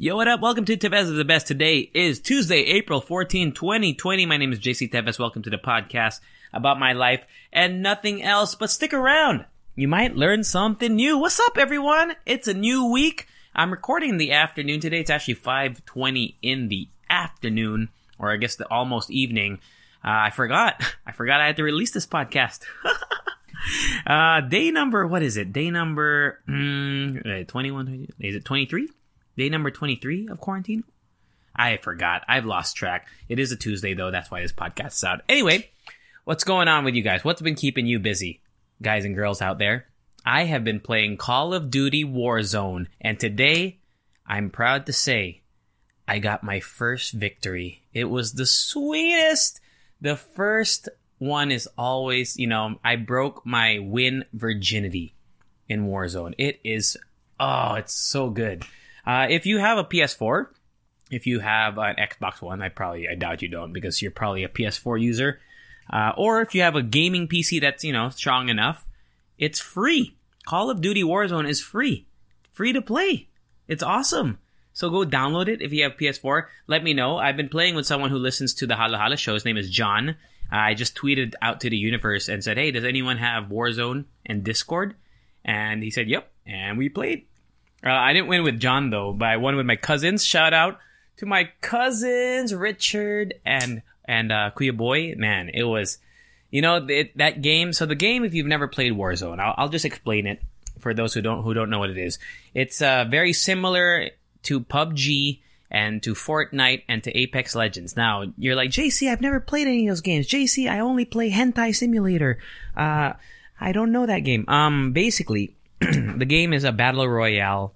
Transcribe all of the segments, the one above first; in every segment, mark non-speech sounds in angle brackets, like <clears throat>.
Yo, what up? Welcome to Tevez is the Best. Today is Tuesday, April 14, 2020. My name is JC Tevez. Welcome to the podcast about my life and nothing else, but stick around. You might learn something new. What's up, everyone? It's a new week. I'm recording in the afternoon today. It's actually 5.20 in the afternoon, or I guess the almost evening. Uh, I forgot. <laughs> I forgot I had to release this podcast. <laughs> uh, day number, what is it? Day number mm, 21, is it 23? Day number 23 of quarantine? I forgot. I've lost track. It is a Tuesday, though. That's why this podcast is out. Anyway, what's going on with you guys? What's been keeping you busy, guys and girls out there? I have been playing Call of Duty Warzone, and today, I'm proud to say, I got my first victory. It was the sweetest. The first one is always, you know, I broke my win virginity in Warzone. It is, oh, it's so good. Uh, if you have a PS4, if you have an Xbox One, I probably I doubt you don't because you're probably a PS4 user. Uh, or if you have a gaming PC that's you know strong enough, it's free. Call of Duty Warzone is free, free to play. It's awesome. So go download it if you have PS4. Let me know. I've been playing with someone who listens to the Hala Hala show. His name is John. I just tweeted out to the universe and said, "Hey, does anyone have Warzone and Discord?" And he said, "Yep." And we played. Uh, I didn't win with John though, but I won with my cousins. Shout out to my cousins Richard and and uh, Kuya Boy. Man, it was, you know, it, that game. So the game, if you've never played Warzone, I'll, I'll just explain it for those who don't who don't know what it is. It's uh, very similar to PUBG and to Fortnite and to Apex Legends. Now you're like JC, I've never played any of those games. JC, I only play Hentai Simulator. Uh, I don't know that game. Um, basically <clears throat> the game is a battle royale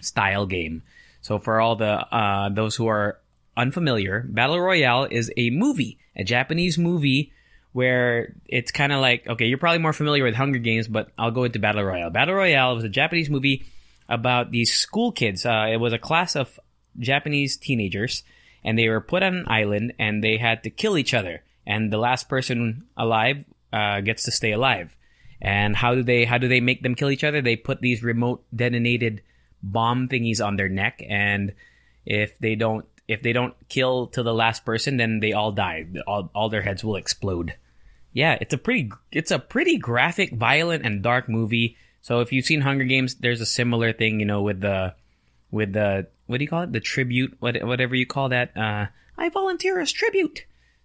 style game. So for all the uh, those who are unfamiliar, battle royale is a movie, a Japanese movie where it's kind of like okay, you're probably more familiar with Hunger Games, but I'll go into battle royale. Battle royale was a Japanese movie about these school kids. Uh, it was a class of Japanese teenagers, and they were put on an island, and they had to kill each other, and the last person alive uh, gets to stay alive. And how do they how do they make them kill each other? They put these remote detonated bomb thingies on their neck, and if they don't if they don't kill to the last person, then they all die. All, all their heads will explode. Yeah, it's a pretty it's a pretty graphic, violent, and dark movie. So if you've seen Hunger Games, there's a similar thing, you know, with the with the what do you call it? The tribute, what whatever you call that. Uh, I volunteer as tribute.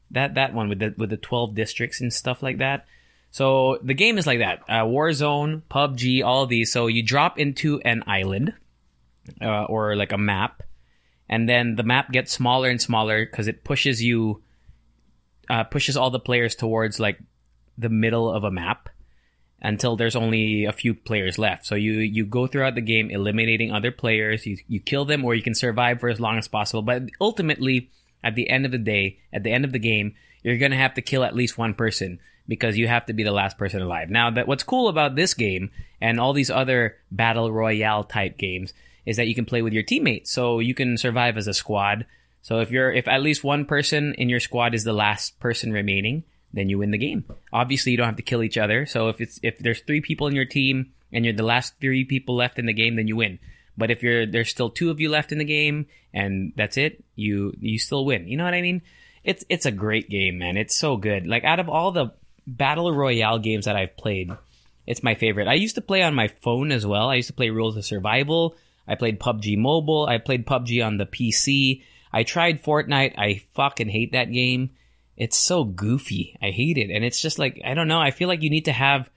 That that one with the with the twelve districts and stuff like that. So the game is like that: uh, Warzone, PUBG, all these. So you drop into an island uh, or like a map, and then the map gets smaller and smaller because it pushes you, uh, pushes all the players towards like the middle of a map until there's only a few players left. So you you go throughout the game eliminating other players. You you kill them or you can survive for as long as possible. But ultimately, at the end of the day, at the end of the game, you're gonna have to kill at least one person because you have to be the last person alive. Now, that what's cool about this game and all these other battle royale type games is that you can play with your teammates, so you can survive as a squad. So if you're if at least one person in your squad is the last person remaining, then you win the game. Obviously, you don't have to kill each other. So if it's if there's three people in your team and you're the last three people left in the game, then you win. But if you're there's still two of you left in the game and that's it, you you still win. You know what I mean? It's it's a great game, man. It's so good. Like out of all the battle royale games that I've played, it's my favorite. I used to play on my phone as well. I used to play Rules of Survival. I played PUBG Mobile. I played PUBG on the PC. I tried Fortnite. I fucking hate that game. It's so goofy. I hate it. And it's just like, I don't know. I feel like you need to have,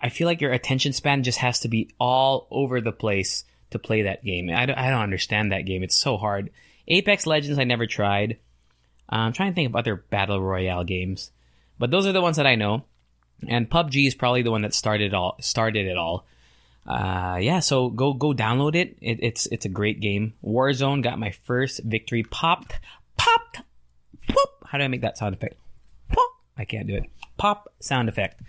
I feel like your attention span just has to be all over the place to play that game. I don't, I don't understand that game. It's so hard. Apex Legends, I never tried. Uh, I'm trying to think of other battle royale games. But those are the ones that I know. And PUBG is probably the one that started all started it all. Uh, yeah, so go go download it. it. It's it's a great game. Warzone got my first victory. Popped, popped, whoop. How do I make that sound effect? I can't do it. Pop sound effect.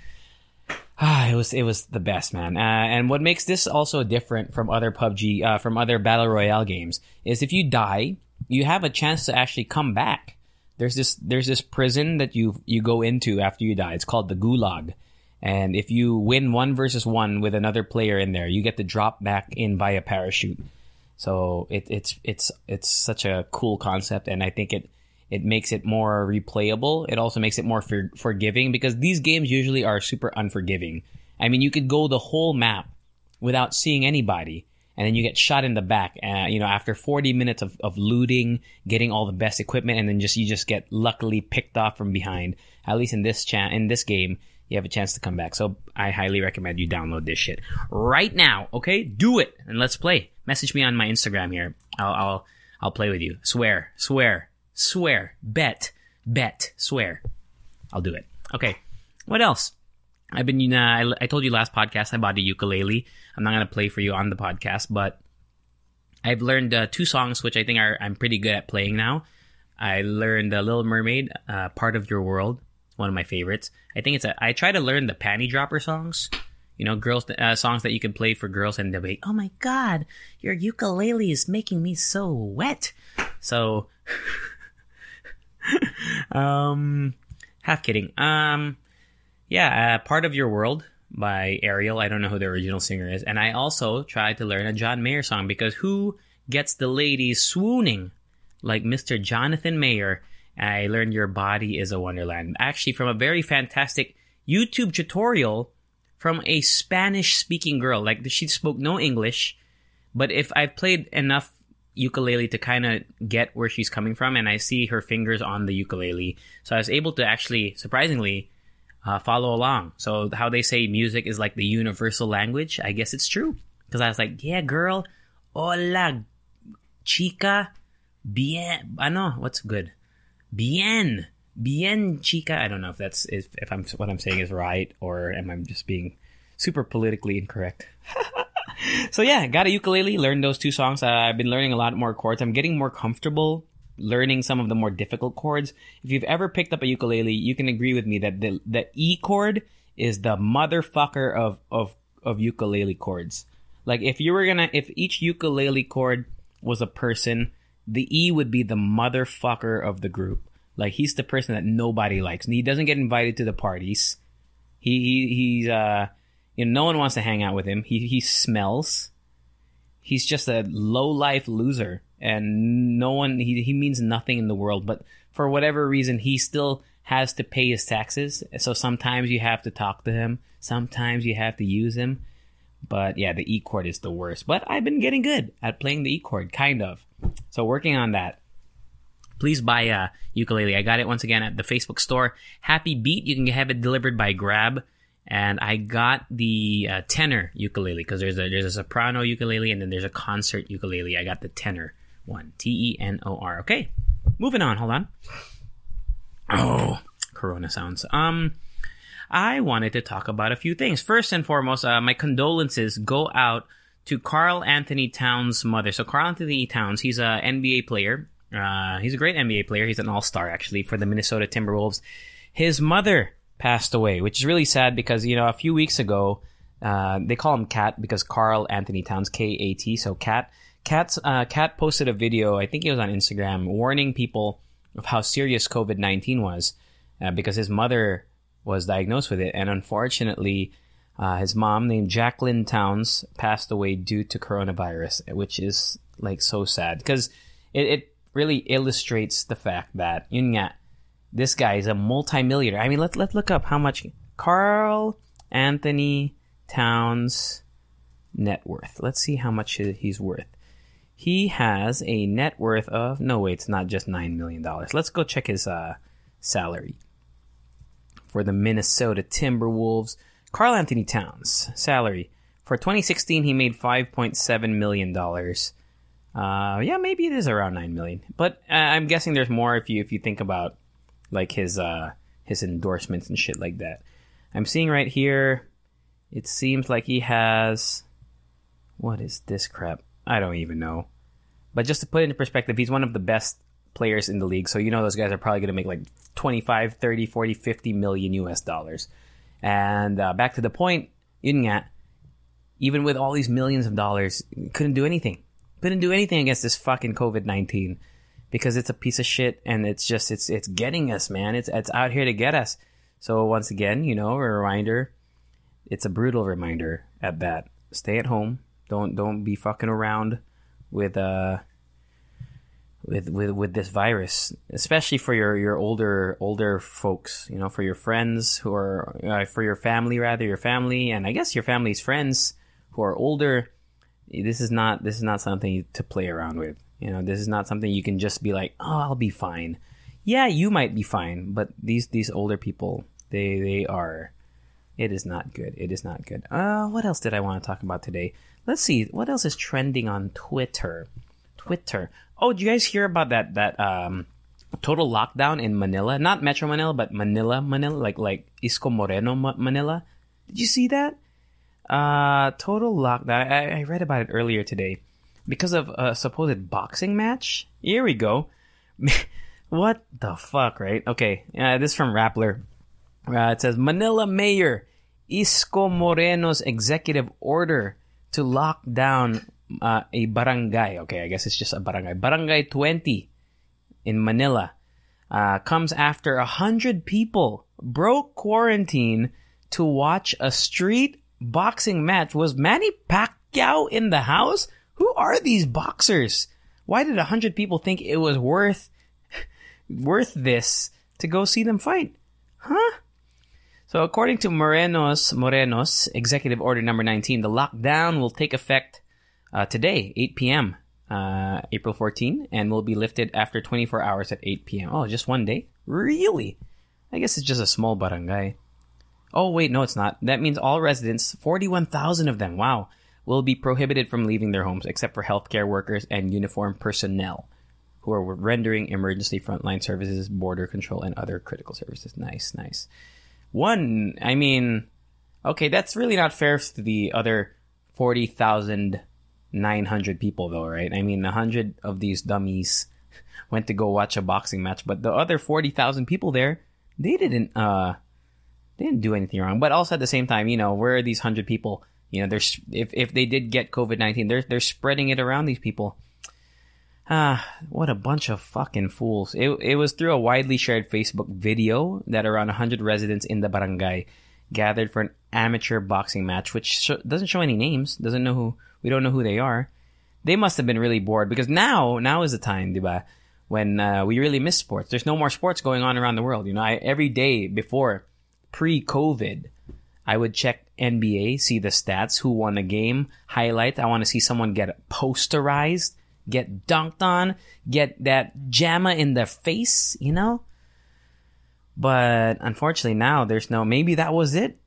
<sighs> Ah, it was it was the best, man. Uh, and what makes this also different from other PUBG, uh, from other battle royale games, is if you die, you have a chance to actually come back. There's this there's this prison that you you go into after you die. It's called the Gulag, and if you win one versus one with another player in there, you get to drop back in via parachute. So it, it's it's it's such a cool concept, and I think it it makes it more replayable. It also makes it more for, forgiving because these games usually are super unforgiving. I mean, you could go the whole map without seeing anybody, and then you get shot in the back. Uh, you know, after 40 minutes of, of looting, getting all the best equipment, and then just you just get luckily picked off from behind. At least in this cha- in this game, you have a chance to come back. So I highly recommend you download this shit right now. Okay, do it and let's play. Message me on my Instagram here. I'll I'll, I'll play with you. Swear, swear. Swear. Bet. Bet. Swear. I'll do it. Okay. What else? I've been, uh, I, I told you last podcast I bought a ukulele. I'm not to play for you on the podcast, but I've learned uh, two songs which I think are I'm pretty good at playing now. I learned the Little Mermaid, uh, Part of Your World, one of my favorites. I think it's a. I try to learn the panty dropper songs. You know, girls uh, songs that you can play for girls, and they'll be, "Oh my god, your ukulele is making me so wet." So <laughs> um, half kidding. Um, yeah, uh, part of your world by Ariel. I don't know who the original singer is, and I also tried to learn a John Mayer song because who gets the ladies swooning like Mr. Jonathan Mayer? I learned your body is a wonderland. Actually, from a very fantastic YouTube tutorial from a Spanish speaking girl. Like she spoke no English, but if I've played enough ukulele to kind of get where she's coming from, and I see her fingers on the ukulele. So I was able to actually, surprisingly, uh, follow along. So how they say music is like the universal language, I guess it's true. Because I was like, yeah, girl, hola, chica, bien, I know what's good, bien, bien, chica. I don't know if that's if, if I'm what I'm saying is right or am I just being super politically incorrect. <laughs> so yeah, got a ukulele, learned those two songs. Uh, I've been learning a lot more chords. I'm getting more comfortable learning some of the more difficult chords. If you've ever picked up a ukulele, you can agree with me that the the E chord is the motherfucker of of of ukulele chords. Like if you were gonna if each ukulele chord was a person, the E would be the motherfucker of the group. Like he's the person that nobody likes. And he doesn't get invited to the parties. He, he he's uh you know, no one wants to hang out with him. He he smells. He's just a low life loser, and no one. He he means nothing in the world. But for whatever reason, he still has to pay his taxes. So sometimes you have to talk to him. Sometimes you have to use him. But yeah, the E chord is the worst. But I've been getting good at playing the E chord, kind of. So working on that. Please buy a ukulele. I got it once again at the Facebook store. Happy Beat. You can have it delivered by Grab and I got the uh, tenor ukulele because there's a there's a soprano ukulele and then there's a concert ukulele. I got the tenor one, T E N O R. Okay, moving on. Hold on. Oh, Corona sounds. Um, I wanted to talk about a few things. First and foremost, uh, my condolences go out to Karl-Anthony Towns' mother. So Karl-Anthony Towns, he's a NBA player. Uh, he's a great NBA player. He's an All Star actually for the Minnesota Timberwolves. His mother passed away, which is really sad because you know a few weeks ago uh, they call him Cat because Karl-Anthony Towns K A T so Cat Cat's uh, Cat posted a video I think it was on Instagram warning people of how serious COVID nineteen was uh, because his mother was diagnosed with it and unfortunately uh, his mom named Jacqueline Towns passed away due to coronavirus, which is like so sad because it, it really illustrates the fact that yun nga, this guy is a multimillionaire. I mean, let let's look up how much Carl Anthony Towns net worth. Let's see how much he's worth. He has a net worth of no wait, it's not just nine million dollars. Let's go check his uh, salary for the Minnesota Timberwolves. Karl-Anthony Towns salary for 2016 he made 5.7 million dollars. Uh, yeah, maybe it is around nine million, but uh, I'm guessing there's more if you if you think about like his uh his endorsements and shit like that. I'm seeing right here, it seems like he has What is this crap? I don't even know. But just to put it into perspective, he's one of the best players in the league. So you know those guys are probably going to make like 25, 30, 40, 50 million US dollars. And uh, back to the point, yun nga, even with all these millions of dollars, couldn't do anything. Couldn't do anything against this fucking COVID-19 because it's a piece of shit and it's just it's it's getting us, man. It's it's out here to get us. So once again, you know, a reminder, it's a brutal reminder at that. Stay at home. Don't don't be fucking around with uh with with with this virus, especially for your your older older folks. You know, for your friends who are uh, for your family rather your family, and I guess your family's friends who are older. This is not this is not something to play around with. You know, this is not something you can just be like, oh, I'll be fine. Yeah, you might be fine, but these these older people, they they are. It is not good. It is not good. Uh, what else did I want to talk about today? Let's see. What else is trending on Twitter? Twitter. Oh, did you guys hear about that that um total lockdown in Manila? Not Metro Manila, but Manila, Manila, like like Isko Moreno, Manila. Did you see that? Uh, total lockdown. I, I read about it earlier today because of a supposed boxing match. Here we go. <laughs> what the fuck, right? Okay, uh, this is from Rappler. Uh, it says Manila Mayor Isko Moreno's executive order to lock down uh, a barangay. Okay, I guess it's just a barangay. Barangay 20 in Manila uh, comes after a hundred people broke quarantine to watch a street boxing match. Was Manny Pacquiao in the house? Who are these boxers? Why did a hundred people think it was worth <laughs> worth this to go see them fight? Huh? So according to Moreno's Moreno's executive order number 19, the lockdown will take effect uh, today, 8 p.m. Uh, April 14, and will be lifted after 24 hours at 8 p.m. Oh, just one day? Really? I guess it's just a small barangay. Oh wait, no, it's not. That means all residents, 41,000 of them. Wow will be prohibited from leaving their homes except for healthcare workers and uniformed personnel who are rendering emergency frontline services, border control, and other critical services. Nice, nice. One, I mean, okay, that's really not fair to the other 40,900 people, though, right? I mean, 100 of these dummies <laughs> went to go watch a boxing match, but the other 40,000 people there, they didn't, uh, they didn't do anything wrong. But also at the same time, you know, where are these 100 people? You know, there's if if they did get COVID nineteen, they're they're spreading it around these people. Ah, what a bunch of fucking fools! It it was through a widely shared Facebook video that around hundred residents in the barangay gathered for an amateur boxing match, which sh- doesn't show any names, doesn't know who we don't know who they are. They must have been really bored because now now is the time, diba, when uh, we really miss sports. There's no more sports going on around the world. You know, I, every day before pre-COVID, I would check NBA, see the stats, who won a game, highlight. I want to see someone get posterized, get dunked on, get that jamma in their face, you know? But unfortunately now there's no, maybe that was it.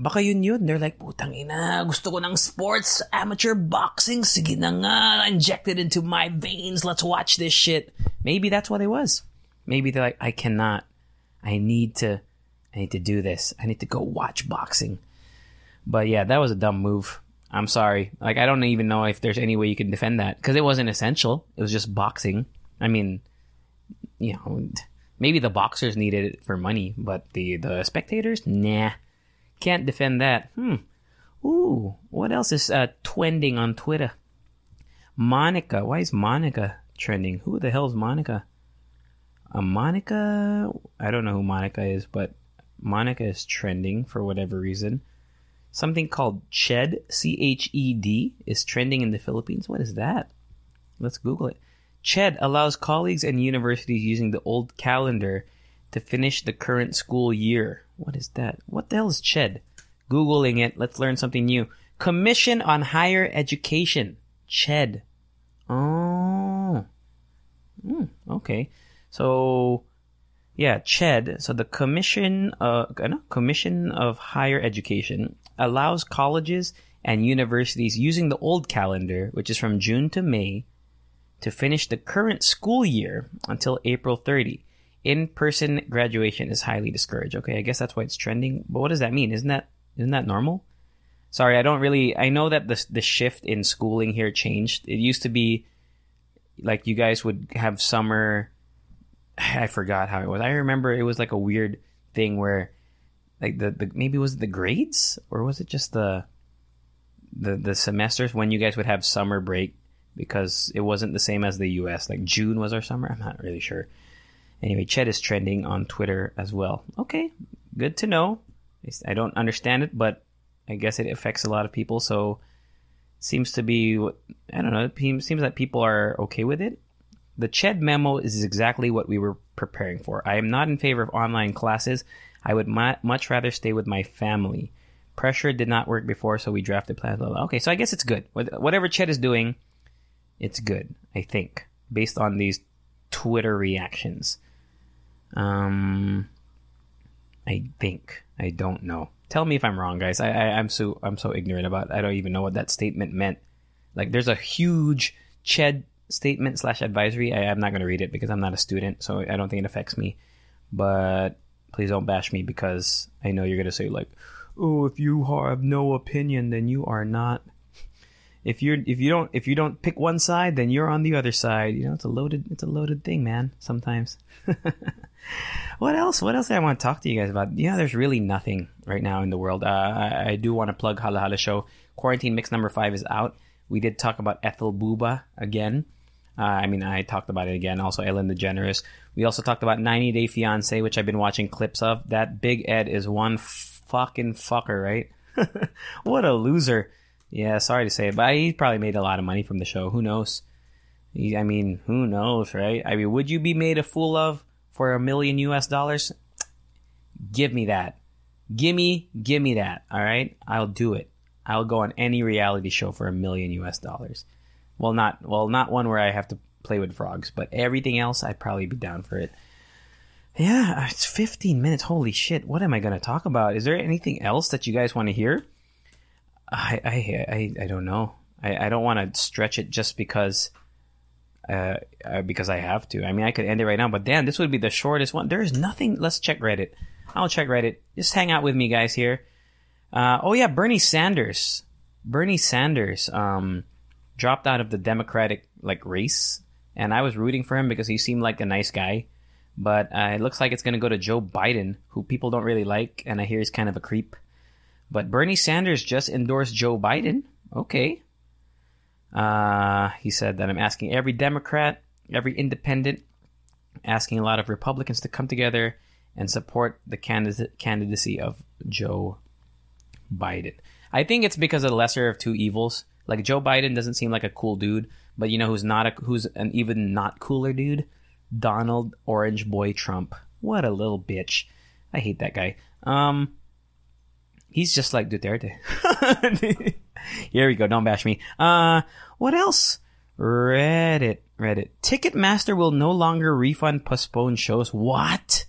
Baka yun yun. They're like, putang ina, gusto ko ng sports, amateur boxing, sige na nga, injected into my veins, let's watch this shit. Maybe that's what it was. Maybe they're like, I cannot. I need to, I need to do this. I need to go watch boxing. But yeah, that was a dumb move. I'm sorry. Like, I don't even know if there's any way you can defend that because it wasn't essential. It was just boxing. I mean, you know, maybe the boxers needed it for money, but the the spectators, nah, can't defend that. Hmm. Ooh, what else is uh, trending on Twitter? Monica. Why is Monica trending? Who the hell is Monica? A Monica? I don't know who Monica is, but Monica is trending for whatever reason. Something called CHED, C H E D, is trending in the Philippines. What is that? Let's Google it. CHED allows colleagues and universities using the old calendar to finish the current school year. What is that? What the hell is CHED? Googling it. Let's learn something new. Commission on Higher Education. CHED. Oh. Mm, okay. So yeah, CHED. So the Commission, uh, Commission of Higher Education allows colleges and universities using the old calendar, which is from June to May, to finish the current school year until April 30. In-person graduation is highly discouraged. Okay, I guess that's why it's trending. But what does that mean? Isn't that isn't that normal? Sorry, I don't really. I know that the the shift in schooling here changed. It used to be like you guys would have summer. <sighs> I forgot how it was. I remember it was like a weird thing where, like the, the maybe was it the grades or was it just the the the semesters when you guys would have summer break because it wasn't the same as the U.S. Like June was our summer. I'm not really sure. Anyway, Ched is trending on Twitter as well. Okay, good to know. I don't understand it, but I guess it affects a lot of people. So seems to be I don't know. It seems that people are okay with it. The Ched memo is exactly what we were preparing for. I am not in favor of online classes. I would much rather stay with my family. Pressure did not work before, so we drafted plans. Okay, so I guess it's good. Whatever Ched is doing, it's good. I think based on these Twitter reactions. Um, I think I don't know. Tell me if I'm wrong, guys. I, I am so I'm so ignorant about. I don't even know what that statement meant. Like, there's a huge Ched statement slash advisory. I, am not going to read it because I'm not a student, so I don't think it affects me. But please don't bash me because I know you're going to say like, "Oh, if you have no opinion, then you are not." If you're if you don't if you don't pick one side, then you're on the other side. You know, it's a loaded it's a loaded thing, man. Sometimes. <laughs> what else? What else do I want to talk to you guys about? Yeah, there's really nothing right now in the world. Uh, I, I, do want to plug Hala Hala Show. Quarantine Mix number five is out. We did talk about Ethel Booba again. Uh, I mean, I talked about it again. Also, Ellen DeGeneres. We also talked about 90 Day Fiance, which I've been watching clips of. That Big Ed is one fucking fucker, right? <laughs> what a loser. Yeah, sorry to say it, but he probably made a lot of money from the show. Who knows? I mean, who knows, right? I mean, would you be made a fool of for a million US dollars? Give me that. Gimme, give me that. All right, I'll do it. I'll go on any reality show for a million US dollars. Well, not well, not one where I have to play with frogs, but everything else, I'd probably be down for it. Yeah, it's 15 minutes. Holy shit! What am I going to talk about? Is there anything else that you guys want to hear? I I I, I don't know. I, I don't want to stretch it just because uh, uh, because I have to. I mean, I could end it right now, but damn, this would be the shortest one. There is nothing. Let's check Reddit. I'll check Reddit. Just hang out with me, guys. Here. Uh, oh yeah, Bernie Sanders. Bernie Sanders um, dropped out of the Democratic like race, and I was rooting for him because he seemed like a nice guy. But uh, it looks like it's going to go to Joe Biden, who people don't really like, and I hear he's kind of a creep. But Bernie Sanders just endorsed Joe Biden. Okay, uh, he said that I'm asking every Democrat, every independent, asking a lot of Republicans to come together and support the candidacy of Joe Biden. I think it's because of the lesser of two evils. Like Joe Biden doesn't seem like a cool dude, but you know who's not a who's an even not cooler dude? Donald Orange Boy Trump. What a little bitch. I hate that guy. Um, he's just like Duterte. <laughs> Here we go. Don't bash me. Uh, what else? Reddit. Reddit. Ticketmaster will no longer refund postponed shows. What?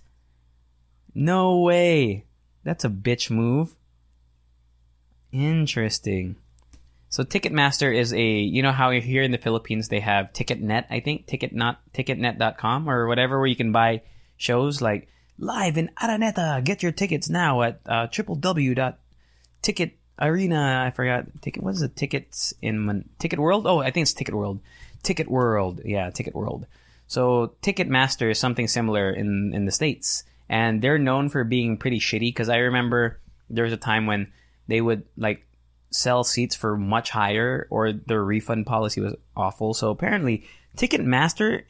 No way. That's a bitch move. Interesting. So Ticketmaster is a, you know how here in the Philippines they have TicketNet, I think, ticket not ticketnet.com or whatever where you can buy shows like live in Araneta. Get your tickets now at uh, www.ticket Arena, I forgot. Ticket. What is the tickets in Mon- Ticket World? Oh, I think it's Ticket World. Ticket World. Yeah, Ticket World. So Ticketmaster is something similar in in the states, and they're known for being pretty shitty. Because I remember there was a time when they would like sell seats for much higher, or their refund policy was awful. So apparently, Ticketmaster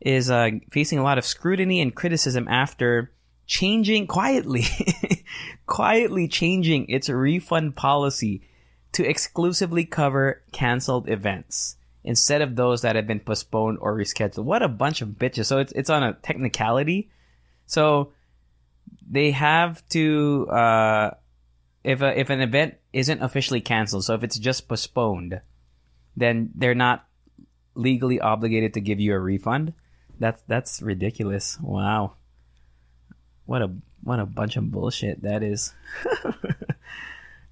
is uh, facing a lot of scrutiny and criticism after changing quietly, <laughs> quietly changing its refund policy to exclusively cover canceled events instead of those that have been postponed or rescheduled. What a bunch of bitches. So it's, it's on a technicality. So they have to, uh, if a, if an event isn't officially canceled, so if it's just postponed, then they're not legally obligated to give you a refund. That's that's ridiculous. Wow. What a what a bunch of bullshit that is.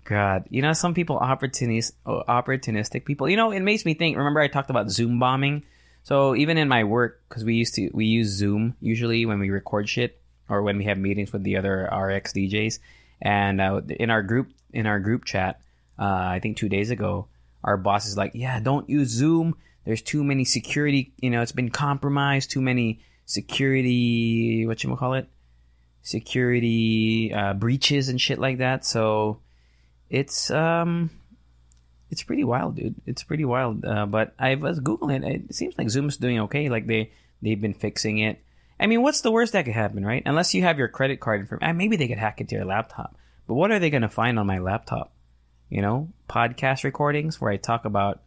God, you know, some people opportunist, opportunistic people. You know, it makes me think. Remember, I talked about Zoom bombing. So even in my work, because we used to we use Zoom usually when we record shit or when we have meetings with the other RX DJs, and uh, in our group in our group chat, uh, I think two days ago, our boss is like, yeah, don't use Zoom. There's too many security, you know, it's been compromised, too many security, what you call it? Security uh, breaches and shit like that. So it's, um, it's pretty wild, dude. It's pretty wild. Uh, but I was googling it. Seems like Zoom's doing okay. Like they they've been fixing it. I mean, what's the worst that could happen, right? Unless you have your credit card information, uh, maybe they could hack into your laptop. But what are they going to find on my laptop? You know, podcast recordings where I talk about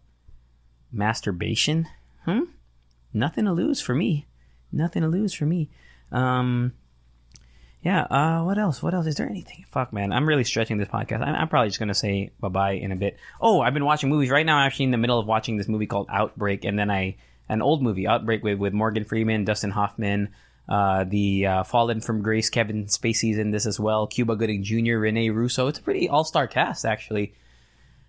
masturbation. Hmm. Nothing to lose for me. Nothing to lose for me. Um, yeah. Uh, what else? What else? Is there anything? Fuck, man. I'm really stretching this podcast. I'm, I'm probably just gonna say bye bye in a bit. Oh, I've been watching movies right now. I'm actually in the middle of watching this movie called Outbreak, and then I an old movie Outbreak with with Morgan Freeman, Dustin Hoffman. Uh, the uh, Fallen from Grace, Kevin Spacey's in this as well. Cuba Gooding Jr., Rene Russo. It's a pretty all star cast, actually.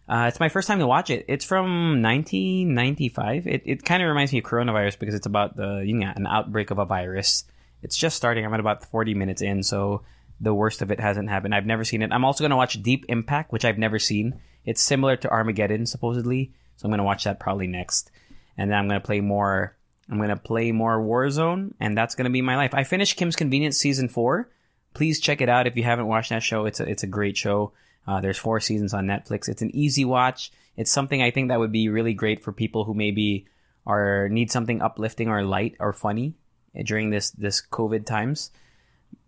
Uh, it's my first time to watch it. It's from 1995. It, it kind of reminds me of coronavirus because it's about the you know, an outbreak of a virus. It's just starting. I'm at about 40 minutes in, so the worst of it hasn't happened. I've never seen it. I'm also going to watch Deep Impact, which I've never seen. It's similar to Armageddon, supposedly, so I'm going to watch that probably next. And then I'm going to play more. I'm going to play more Warzone, and that's going to be my life. I finished Kim's Convenience season four. Please check it out if you haven't watched that show. It's a, it's a great show. Uh, there's four seasons on Netflix. It's an easy watch. It's something I think that would be really great for people who maybe are need something uplifting or light or funny during this this COVID times.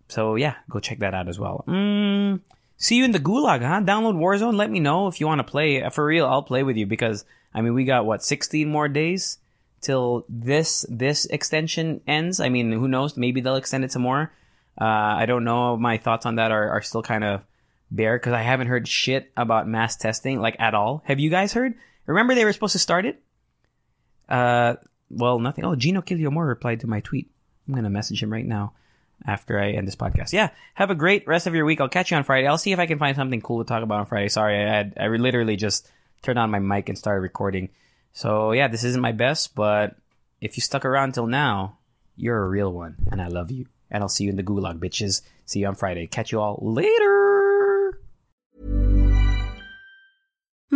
So yeah, go check that out as well. Mm, see you in the gulag, huh? Download Warzone. Let me know if you want to play. For real, I'll play with you because I mean we got what 16 more days till this this extension ends. I mean, who knows? Maybe they'll extend it some more. Uh, I don't know. My thoughts on that are, are still kind of bare because I haven't heard shit about mass testing like at all. Have you guys heard? Remember they were supposed to start it? Uh, well, nothing. Oh, Gino Killiamore replied to my tweet. I'm gonna message him right now after I end this podcast. Yeah, have a great rest of your week. I'll catch you on Friday. I'll see if I can find something cool to talk about on Friday. Sorry, I had I literally just turned on my mic and started recording. So yeah, this isn't my best, but if you stuck around till now, you're a real one, and I love you. And I'll see you in the gulag, bitches. See you on Friday. Catch you all later.